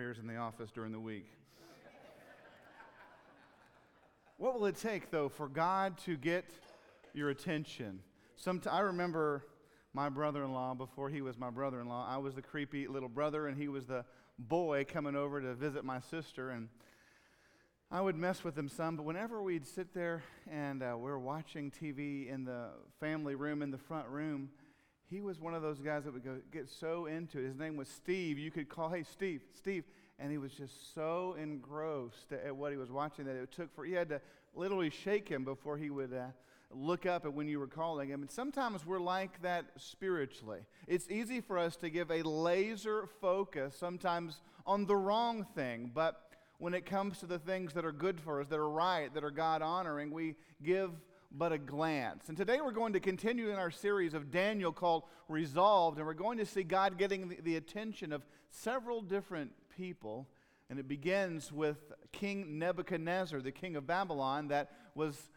in the office during the week. what will it take, though, for God to get your attention? Some I remember my brother in law, before he was my brother in law, I was the creepy little brother, and he was the boy coming over to visit my sister. And I would mess with him some, but whenever we'd sit there and uh, we're watching TV in the family room, in the front room, he was one of those guys that would go, get so into it. His name was Steve. You could call, hey, Steve, Steve. And he was just so engrossed at what he was watching that it took for, he had to literally shake him before he would uh, look up at when you were calling him. And sometimes we're like that spiritually. It's easy for us to give a laser focus sometimes on the wrong thing, but when it comes to the things that are good for us, that are right, that are God honoring, we give but a glance. And today we're going to continue in our series of Daniel called Resolved, and we're going to see God getting the, attention of several different people. And it begins with King Nebuchadnezzar, the king of Babylon, that was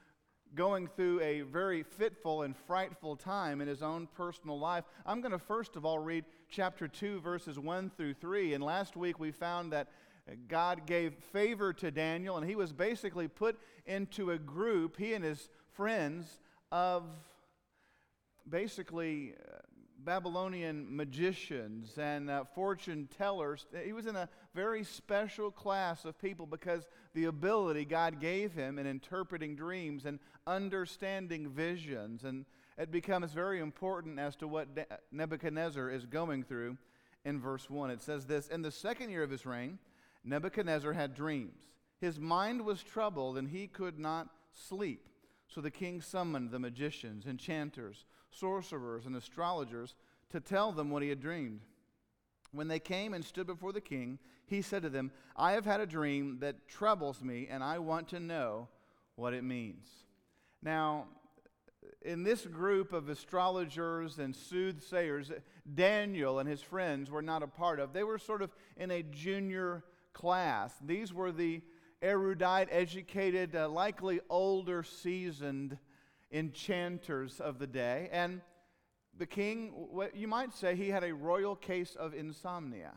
going through a very fitful and frightful time in his own personal life. I'm going to first of all read chapter 2, verses 1 through 3. And last week we found that God gave favor to Daniel, and he was basically put into a group, he and his friends, of basically uh, Babylonian magicians and uh, fortune tellers. He was in a very special class of people because the ability God gave him in interpreting dreams and understanding visions. And it becomes very important as to what Nebuchadnezzar is going through in verse 1. It says this In the second year of his reign, Nebuchadnezzar had dreams. His mind was troubled, and he could not sleep. So the king summoned the magicians, enchanters, sorcerers, and astrologers to tell them what he had dreamed. When they came and stood before the king, he said to them, I have had a dream that troubles me, and I want to know what it means. Now, in this group of astrologers and soothsayers, Daniel and his friends were not a part of. They were sort of in a junior class. These were the erudite, educated, uh, likely older, seasoned enchanters of the day. And the king, you might say, he had a royal case of insomnia.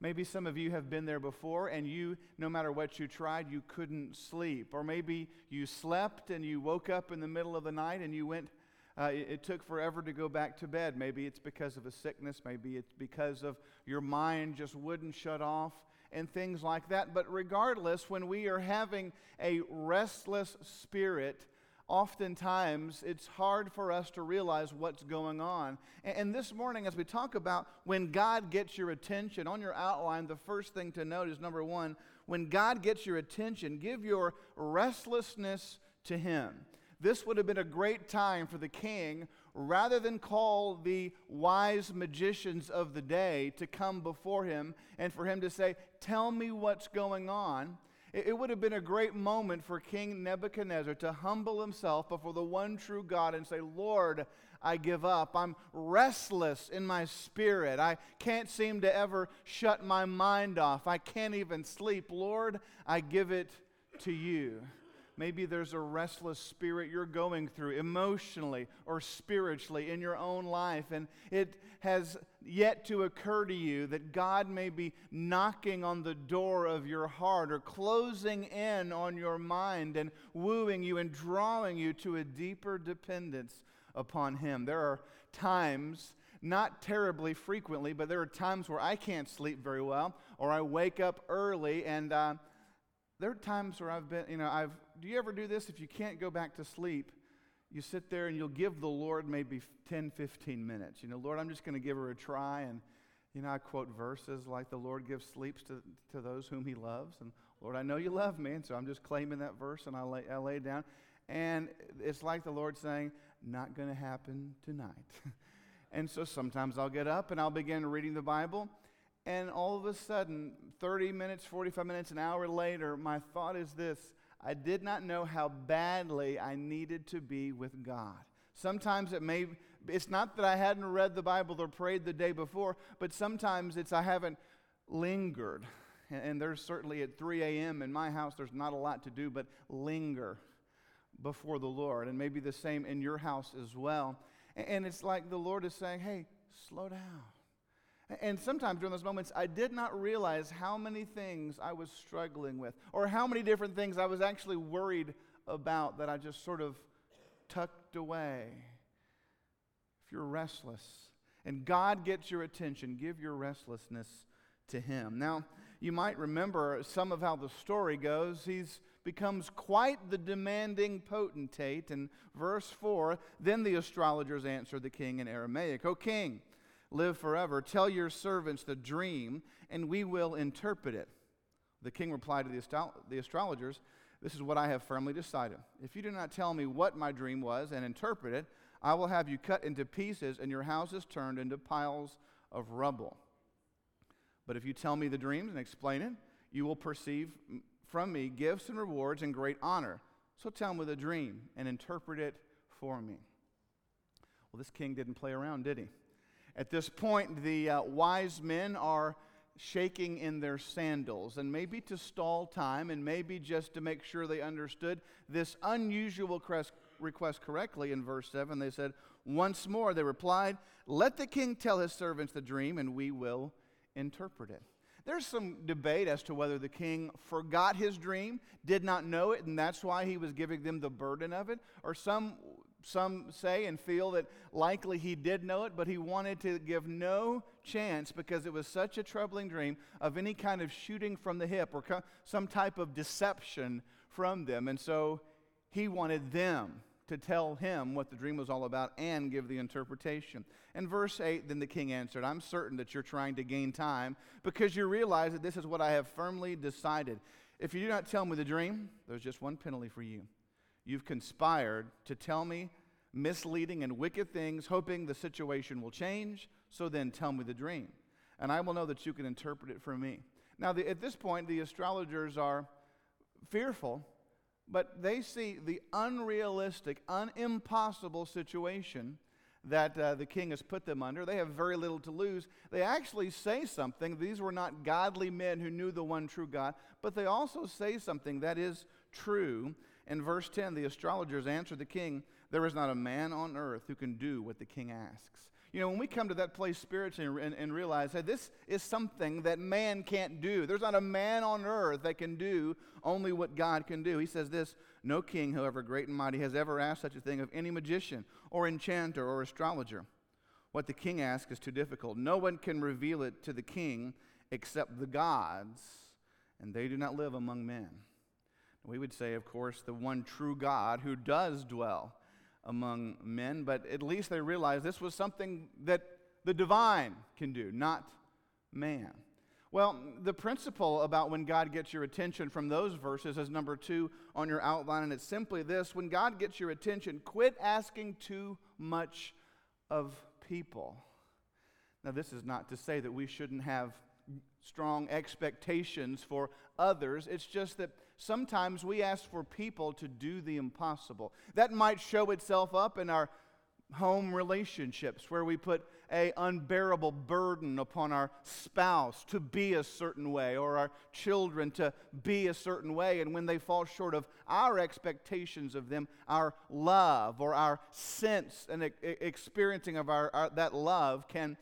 Maybe some of you have been there before and you, no matter what you tried, you couldn't sleep. Or maybe you slept and you woke up in the middle of the night and you went, uh, it, it, took forever to go back to bed. Maybe it's because of a sickness. Maybe it's because of your mind just wouldn't shut off and things like that. But regardless, when we are having a restless spirit, oftentimes it's hard for us to realize what's going on. And, this morning, as we talk about when God gets your attention, on your outline, the first thing to note is number one, when God gets your attention, give your restlessness to Him. This would have been a great time for the king, rather than call the wise magicians of the day to come before him and for him to say, Tell me what's going on. It would have been a great moment for King Nebuchadnezzar to humble himself before the one true God and say, Lord, I give up. I'm restless in my spirit. I can't seem to ever shut my mind off. I can't even sleep. Lord, I give it to you. Maybe there's a restless spirit you're going through emotionally or spiritually in your own life, and it has yet to occur to you that God may be knocking on the door of your heart or closing in on your mind and wooing you and drawing you to a deeper dependence upon Him. There are times not terribly frequently, but there are times where I can't sleep very well, or I wake up early and uh, there are times where I've been, you know, I've, do you ever do this? If you can't go back to sleep, you sit there and you'll give the Lord maybe 10, 15 minutes. You know, Lord, I'm just going to give her a try. And, you know, I quote verses like the Lord gives sleeps to, to those whom he loves. And, Lord, I know you love me. And so I'm just claiming that verse and I lay, I lay down. And it's like the Lord saying, not going to happen tonight. and so sometimes I'll get up and I'll begin reading the Bible. And all of a sudden, 30 minutes, 45 minutes, an hour later, my thought is this I did not know how badly I needed to be with God. Sometimes it may, it's not that I hadn't read the Bible or prayed the day before, but sometimes it's I haven't lingered. And, there's certainly at 3 a.m. in my house, there's not a lot to do but linger before the Lord. And maybe the same in your house as well. And it's like the Lord is saying, hey, slow down. And sometimes during those moments, I did not realize how many things I was struggling with, or how many different things I was actually worried about that I just sort of tucked away. If you're restless and God gets your attention, give your restlessness to Him. Now, you might remember some of how the story goes. He's becomes quite the demanding potentate. In verse 4, then the astrologers answered the king in Aramaic, O king, live forever. Tell your servants the dream, and we will interpret it. The king replied to the, astro- the astrologers, This is what I have firmly decided. If you do not tell me what my dream was and interpret it, I will have you cut into pieces and your houses turned into piles of rubble. But if you tell me the dreams and explain it, you will perceive from me gifts and rewards and great honor. So tell me the dream and interpret it for me. Well, this king didn't play around, did he? At this point, the uh, wise men are shaking in their sandals, and maybe to stall time, and maybe just to make sure they understood this unusual request correctly in verse 7, they said, Once more, they replied, Let the king tell his servants the dream, and we will interpret it. There's some debate as to whether the king forgot his dream, did not know it, and that's why he was giving them the burden of it. Or some, some say and feel that likely he did know it, but he wanted to give no chance because it was such a troubling dream of any kind of shooting from the hip or co- some type of deception from them. And so he wanted them to tell him what the dream was all about and give the interpretation. And verse 8 then the king answered, I'm certain that you're trying to gain time because you realize that this is what I have firmly decided. If you do not tell me the dream, there's just one penalty for you. You've conspired to tell me misleading and wicked things, hoping the situation will change. So then tell me the dream, and I will know that you can interpret it for me. Now, the, at this point, the astrologers are fearful but they see the unrealistic, unimpossible situation that uh, the king has put them under. They have very little to lose. They actually say something. These were not godly men who knew the one true God, but they also say something that is true. In verse 10, the astrologers answer the king, There is not a man on earth who can do what the king asks. You know, when we come to that place spiritually and, and, realize that this is something that man can't do, there's not a man on earth that can do only what God can do. He says this No king, however great and mighty, has ever asked such a thing of any magician or enchanter or astrologer. What the king asks is too difficult. No one can reveal it to the king except the gods, and they do not live among men. We would say, of course, the one true God who does dwell among men, but at least they realized this was something that the divine can do, not man. Well, the principle about when God gets your attention from those verses is number two on your outline, and it's simply this when God gets your attention, quit asking too much of people. Now, this is not to say that we shouldn't have strong expectations for others, it's just that sometimes we ask for people to do the impossible. That might show itself up in our home relationships where we put a unbearable burden upon our spouse to be a certain way or our children to be a certain way and when they fall short of our expectations of them our love or our sense and experiencing of our, our that love can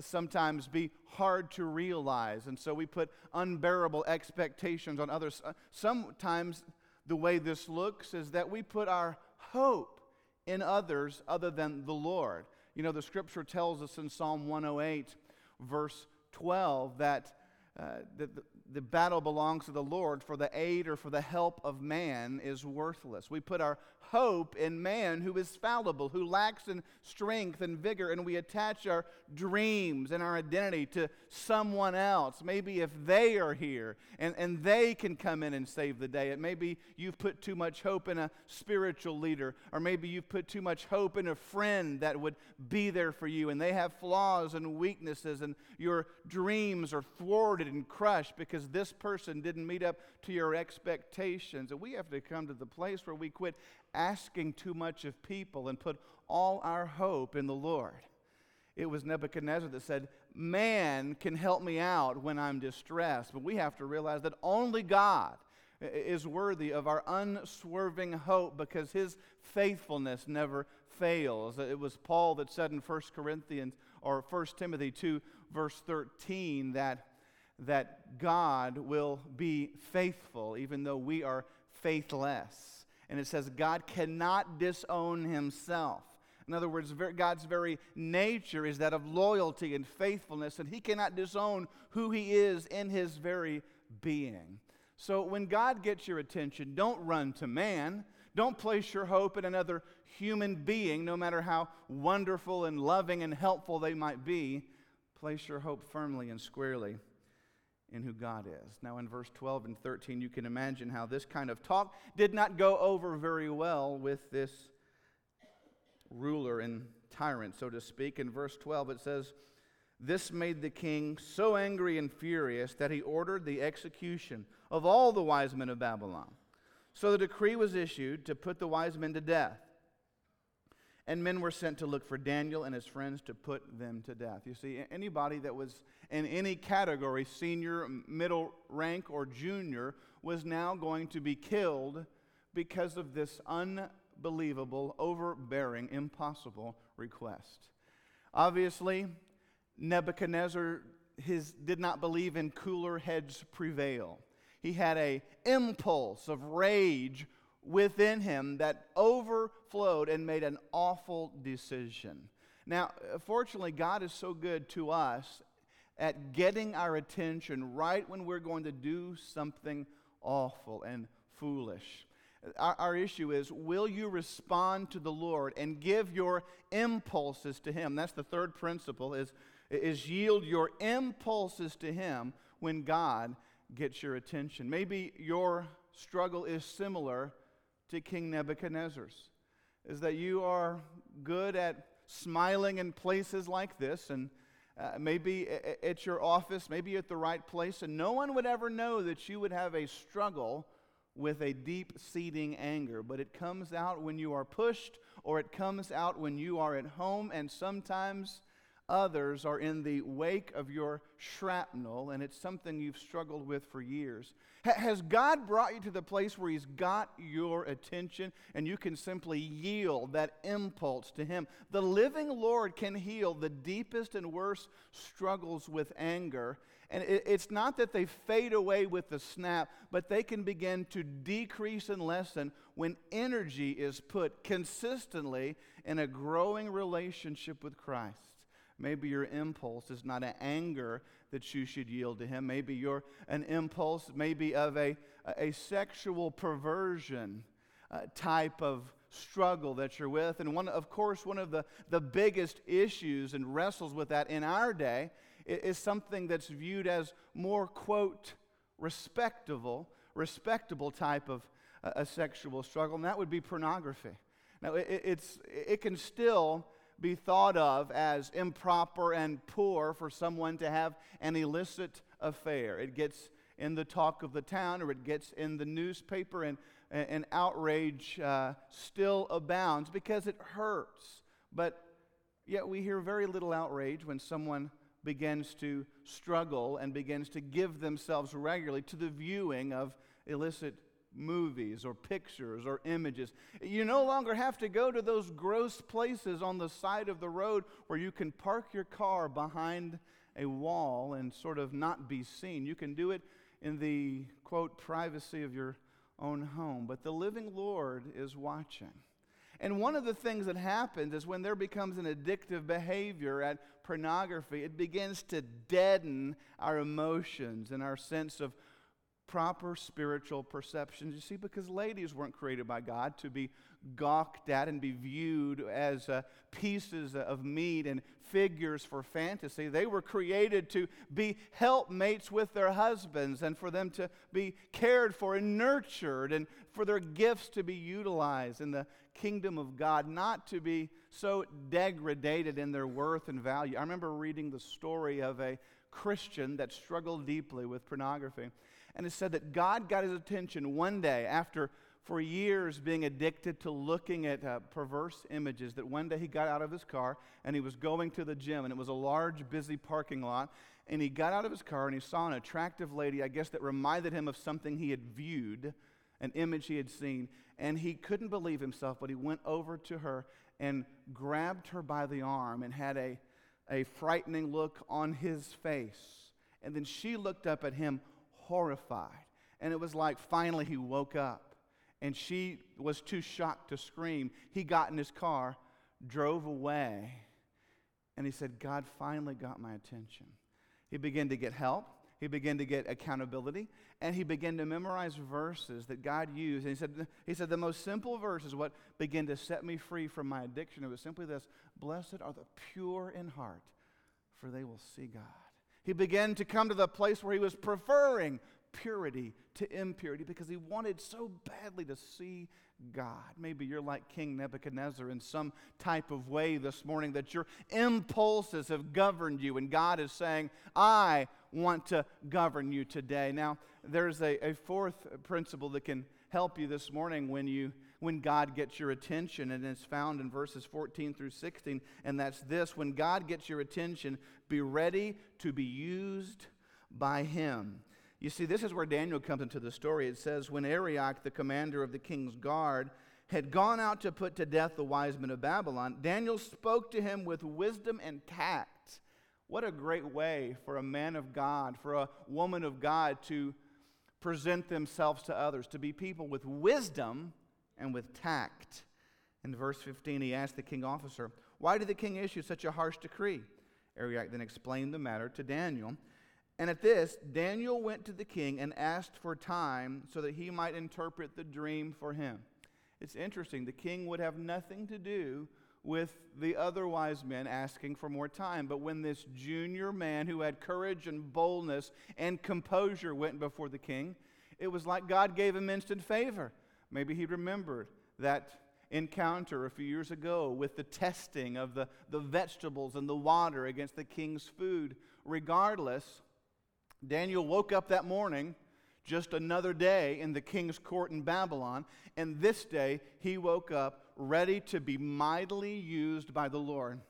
sometimes be hard to realize. And so we put unbearable expectations on others. Uh, sometimes the way this looks is that we put our hope in others other than the Lord. You know, the scripture tells us in Psalm 108, verse 12, that, uh, that the, battle belongs to the Lord, for the aid or for the help of man is worthless. We put our hope in man who is fallible, who lacks in strength and vigor, and we attach our dreams and our identity to someone else. Maybe if they are here and, and they can come in and save the day. It may be you've put too much hope in a spiritual leader, or maybe you've put too much hope in a friend that would be there for you, and they have flaws and weaknesses, and your dreams are thwarted and crushed because this person didn't meet up to your expectations. And we have to come to the place where we quit asking too much of people and put all our hope in the Lord. It was Nebuchadnezzar that said, Man can help me out when I'm distressed. But we have to realize that only God is worthy of our unswerving hope because his faithfulness never fails. It was Paul that said in 1 Corinthians or 1 Timothy 2 verse 13 that, that God will be faithful, even though we are faithless. And it says, God cannot disown himself. In other words, God's very nature is that of loyalty and faithfulness, and he cannot disown who he is in his very being. So when God gets your attention, don't run to man. Don't place your hope in another human being, no matter how wonderful and loving and helpful they might be. Place your hope firmly and squarely in who God is. Now, in verse 12 and 13, you can imagine how this kind of talk did not go over very well with this ruler and tyrant, so to speak. In verse 12, it says, This made the king so angry and furious that he ordered the execution of all the wise men of Babylon. So the decree was issued to put the wise men to death. And men were sent to look for Daniel and his friends to put them to death. You see, anybody that was in any category, senior, middle rank, or junior, was now going to be killed because of this unbelievable, overbearing, impossible request. Obviously, Nebuchadnezzar his, did not believe in cooler heads prevail. He had a impulse of rage within him that overflowed and made an awful decision. Now, uh, fortunately, God is so good to us at getting our attention right when we're going to do something awful and foolish. Our, our, issue is will you respond to the Lord and give your impulses to Him? That's the third principle is, is yield your impulses to Him when God gets your attention. Maybe your struggle is similar to King Nebuchadnezzar's, is that you are good at smiling in places like this and uh, maybe at your office, maybe at the right place, and no one would ever know that you would have a struggle with a deep seating anger. But it comes out when you are pushed, or it comes out when you are at home, and sometimes others are in the wake of your shrapnel, and it's something you've struggled with for years. has God brought you to the place where He's got your attention and you can simply yield that impulse to Him? The living Lord can heal the deepest and worst struggles with anger. And it's not that they fade away with the snap, but they can begin to decrease and lessen when energy is put consistently in a growing relationship with Christ. Maybe your impulse is not an anger that you should yield to him. Maybe you're an impulse, maybe of a, a sexual perversion uh, type of struggle that you're with. And one, of course, one of the, the biggest issues and wrestles with that in our day is, is something that's viewed as more, quote, respectable, respectable type of uh, a sexual struggle, and that would be pornography. Now, it, it's, it can still be thought of as improper and poor for someone to have an illicit affair. It gets in the talk of the town or it gets in the newspaper, and, and outrage uh, still abounds because it hurts. But yet we hear very little outrage when someone begins to struggle and begins to give themselves regularly to the viewing of illicit movies or pictures or images. You no longer have to go to those gross places on the side of the road where you can park your car behind a wall and sort of not be seen. You can do it in the quote privacy of your own home. But the living Lord is watching. And one of the things that happens is when there becomes an addictive behavior at pornography, it begins to deaden our emotions and our sense of proper spiritual perceptions. You see, because ladies weren't created by God to be gawked at and be viewed as uh, pieces of meat and figures for fantasy. They were created to be helpmates with their husbands and for them to be cared for and nurtured and for their gifts to be utilized in the kingdom of God, not to be so degraded in their worth and value. I remember reading the story of a Christian that struggled deeply with pornography. And it said that God got his attention one day after, for years, being addicted to looking at uh, perverse images. That one day he got out of his car and he was going to the gym, and it was a large, busy parking lot. And he got out of his car and he saw an attractive lady, I guess, that reminded him of something he had viewed, an image he had seen. And he couldn't believe himself, but he went over to her and grabbed her by the arm and had a a frightening look on his face. And then she looked up at him horrified. And it was like finally he woke up. And she was too shocked to scream. He got in his car, drove away, and he said, God finally got my attention. He began to get help. He began to get accountability, and he began to memorize verses that God used. And he said, he said, The most simple verse is what began to set me free from my addiction. It was simply this Blessed are the pure in heart, for they will see God. He began to come to the place where he was preferring purity to impurity because he wanted so badly to see God. Maybe you're like King Nebuchadnezzar in some type of way this morning that your impulses have governed you, and God is saying, I want to govern you today. Now, there's a, a fourth principle that can help you this morning when you when God gets your attention, and it's found in verses 14 through 16, and that's this when God gets your attention, be ready to be used by Him. You see, this is where Daniel comes into the story. It says, When Arioch, the commander of the king's guard, had gone out to put to death the wise men of Babylon, Daniel spoke to him with wisdom and tact. What a great way for a man of God, for a woman of God to present themselves to others, to be people with wisdom and with tact. In verse 15, he asked the king officer, Why did the king issue such a harsh decree? Arioch then explained the matter to Daniel. And at this, Daniel went to the king and asked for time so that he might interpret the dream for him. It's interesting. The king would have nothing to do with the other wise men asking for more time. But when this junior man who had courage and boldness and composure went before the king, it was like God gave him instant favor. Maybe he remembered that encounter a few years ago with the testing of the, the vegetables and the water against the king's food. Regardless, Daniel woke up that morning, just another day in the king's court in Babylon, and this day he woke up ready to be mightily used by the Lord.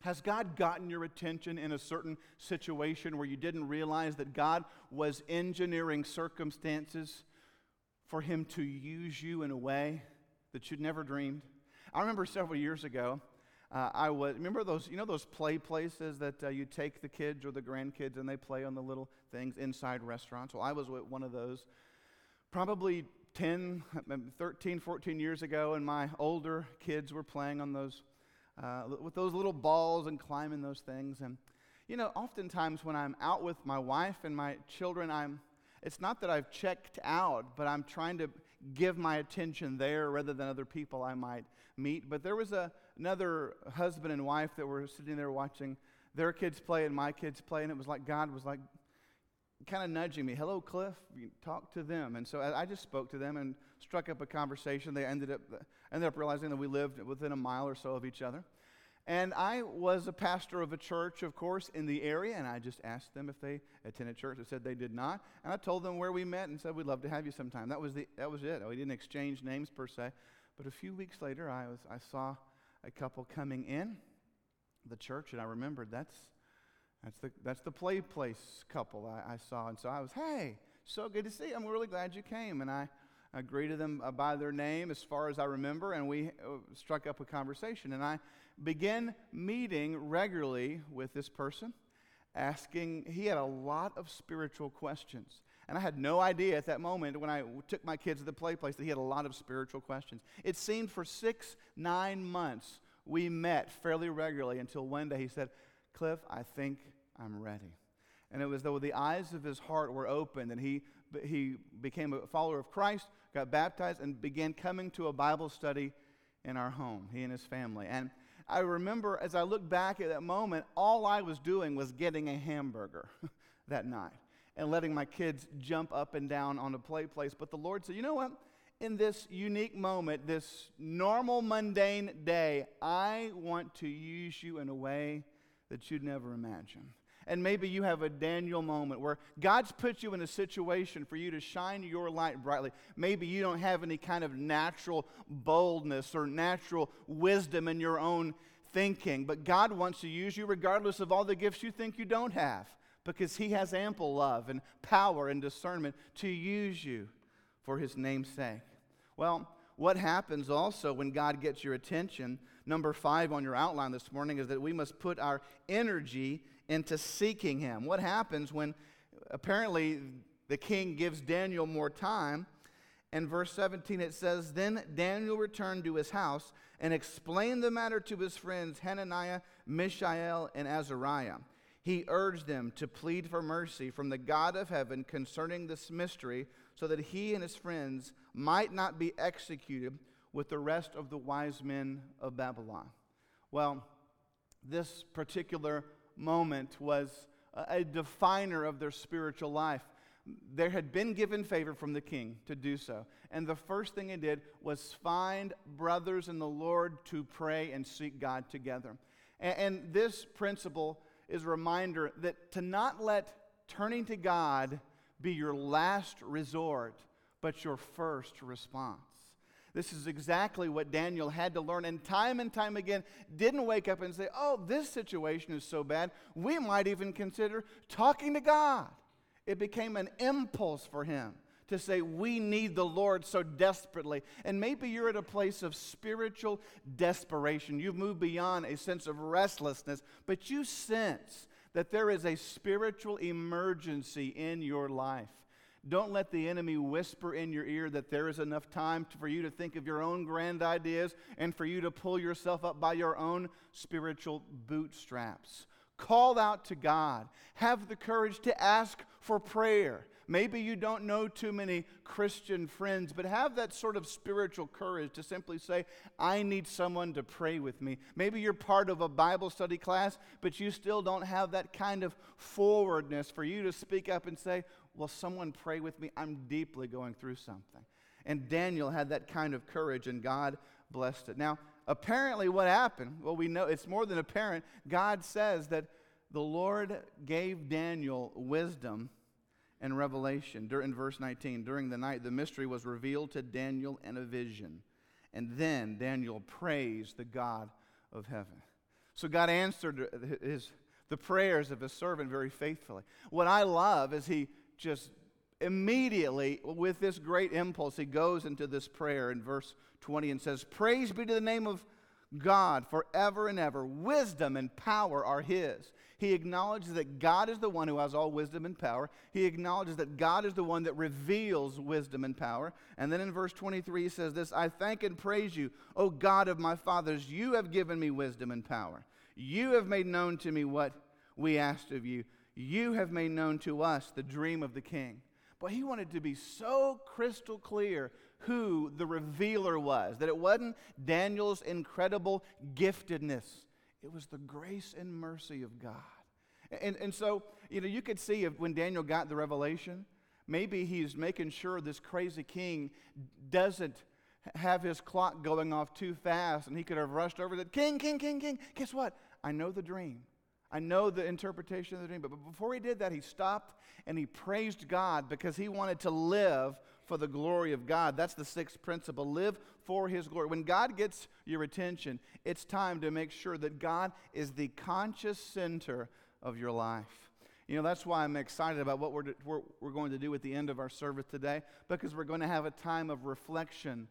Has God gotten your attention in a certain situation where you didn't realize that God was engineering circumstances for Him to use you in a way that you'd never dreamed? I remember several years ago, uh, I was remember those you know those play places that uh, you take the kids or the grandkids and they play on the little things inside restaurants. Well, I was with one of those probably 10, 13, 14 years ago, and my older kids were playing on those uh, with those little balls and climbing those things. And you know, oftentimes when I'm out with my wife and my children, I'm it's not that I've checked out, but I'm trying to give my attention there rather than other people I might meet. But there was a another husband and wife that were sitting there watching their kids play and my kids play, and it was like God was like kind of nudging me, "Hello, Cliff, talk to them." And so I just spoke to them and struck up a conversation. They ended up ended up realizing that we lived within a mile or so of each other. And I was a pastor of a church, of course, in the area, and I just asked them if they attended church. They said they did not, and I told them where we met and said we'd love to have you sometime. That was the that was it. We didn't exchange names per se, but a few weeks later, I was I saw a couple coming in the church, and I remembered that's that's the that's the play place couple I, I saw, and so I was, hey, so good to see you. I'm really glad you came, and I. I greeted them uh, by their name as far as I remember, and we uh, struck up a conversation. And I began meeting regularly with this person, asking, he had a lot of spiritual questions. And I had no idea at that moment when I took my kids to the play place that he had a lot of spiritual questions. It seemed for six, nine months we met fairly regularly until one day he said, Cliff, I think I'm ready. And it was though the eyes of his heart were opened and he, he became a follower of Christ, got baptized, and began coming to a Bible study in our home, he and his family. And I remember as I look back at that moment, all I was doing was getting a hamburger that night and letting my kids jump up and down on a play place. But the Lord said, you know what? In this unique moment, this normal, mundane day, I want to use you in a way that you'd never imagine. And maybe you have a Daniel moment where God's put you in a situation for you to shine your light brightly. Maybe you don't have any kind of natural boldness or natural wisdom in your own thinking, but God wants to use you regardless of all the gifts you think you don't have because He has ample love and power and discernment to use you for His name's sake. Well, what happens also when God gets your attention, number five on your outline this morning, is that we must put our energy into seeking Him. What happens when apparently the king gives Daniel more time? In verse 17, it says, Then Daniel returned to his house and explained the matter to his friends Hananiah, Mishael, and Azariah. He urged them to plead for mercy from the God of heaven concerning this mystery, so that he and his friends might not be executed with the rest of the wise men of Babylon. Well, this particular moment was a definer of their spiritual life there had been given favor from the king to do so. And the first thing he did was find brothers in the Lord to pray and seek God together. And, and this principle is a reminder that to not let turning to God be your last resort, but your first response. This is exactly what Daniel had to learn, and time and time again didn't wake up and say, Oh, this situation is so bad, we might even consider talking to God. It became an impulse for him to say, We need the Lord so desperately. And maybe you're at a place of spiritual desperation. You've moved beyond a sense of restlessness, but you sense that there is a spiritual emergency in your life. Don't let the enemy whisper in your ear that there is enough time for you to think of your own grand ideas and for you to pull yourself up by your own spiritual bootstraps. Call out to God. Have the courage to ask for prayer. Maybe you don't know too many Christian friends, but have that sort of spiritual courage to simply say, I need someone to pray with me. Maybe you're part of a Bible study class, but you still don't have that kind of forwardness for you to speak up and say, Will someone pray with me? I'm deeply going through something. And Daniel had that kind of courage, and God blessed it. Now, apparently, what happened? Well, we know it's more than apparent. God says that the Lord gave Daniel wisdom and revelation. In verse 19, during the night, the mystery was revealed to Daniel in a vision. And then Daniel praised the God of heaven. So God answered uh, his, the prayers of his servant very faithfully. What I love is he just immediately, with this great impulse, he goes into this prayer in verse 20 and says, Praise be to the name of God forever and ever. Wisdom and power are his. He acknowledges that God is the one who has all wisdom and power. He acknowledges that God is the one that reveals wisdom and power. And then in verse 23, he says this I thank and praise you, O God of my fathers. You have given me wisdom and power. You have made known to me what we asked of you. You have made known to us the dream of the king. But he wanted to be so crystal clear who the revealer was, that it wasn't Daniel's incredible giftedness, it was the grace and mercy of God. And, and so, you know, you could see if when Daniel got the revelation, maybe he's making sure this crazy king doesn't have his clock going off too fast and he could have rushed over that king king king king guess what i know the dream i know the interpretation of the dream but before he did that he stopped and he praised god because he wanted to live for the glory of God. That's the sixth principle. Live for His glory. When God gets your attention, it's time to make sure that God is the conscious center of your life. You know, that's why I'm excited about what we're, we're, we're going to do at the end of our service today, because we're going to have a time of reflection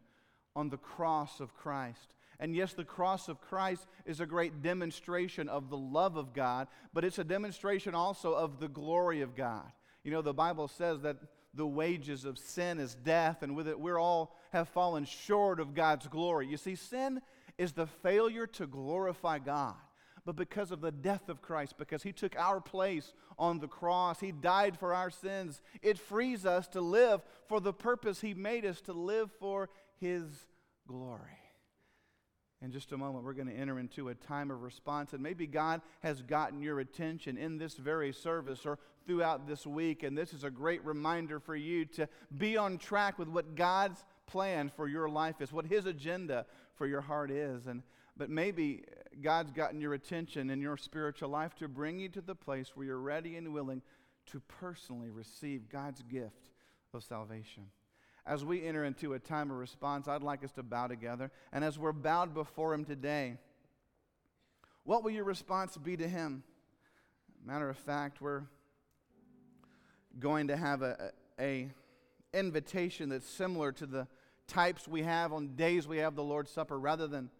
on the cross of Christ. And yes, the cross of Christ is a great demonstration of the love of God, but it's a demonstration also of the glory of God. You know, the Bible says that the wages of sin is death, and with it, we're all have fallen short of God's glory. You see, sin is the failure to glorify God. But because of the death of Christ, because He took our place on the cross, He died for our sins, it frees us to live for the purpose He made us to live for His glory. In just a moment, we're going to enter into a time of response, and maybe God has gotten your attention in this very service or throughout this week, and this is a great reminder for you to be on track with what God's plan for your life is, what His agenda for your heart is. And, but maybe God's gotten your attention in your spiritual life to bring you to the place where you're ready and willing to personally receive God's gift of salvation as we enter into a time of response, I'd like us to bow together. And as we're bowed before Him today, what will your response be to Him? Matter of fact, we're going to have a, a, invitation that's similar to the types we have on days we have the Lord's Supper, rather than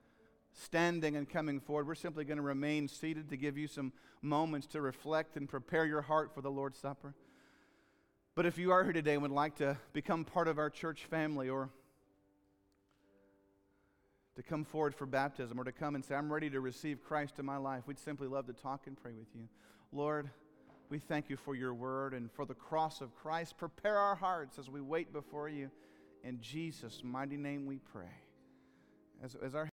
standing and coming forward, we're simply going to remain seated to give you some moments to reflect and prepare your heart for the Lord's Supper. But if you are here today and would like to become part of our church family or to come forward for baptism or to come and say, I'm ready to receive Christ in my life, we'd simply love to talk and pray with you. Lord, we thank you for your word and for the cross of Christ. Prepare our hearts as we wait before you. In Jesus' mighty name we pray. As, as our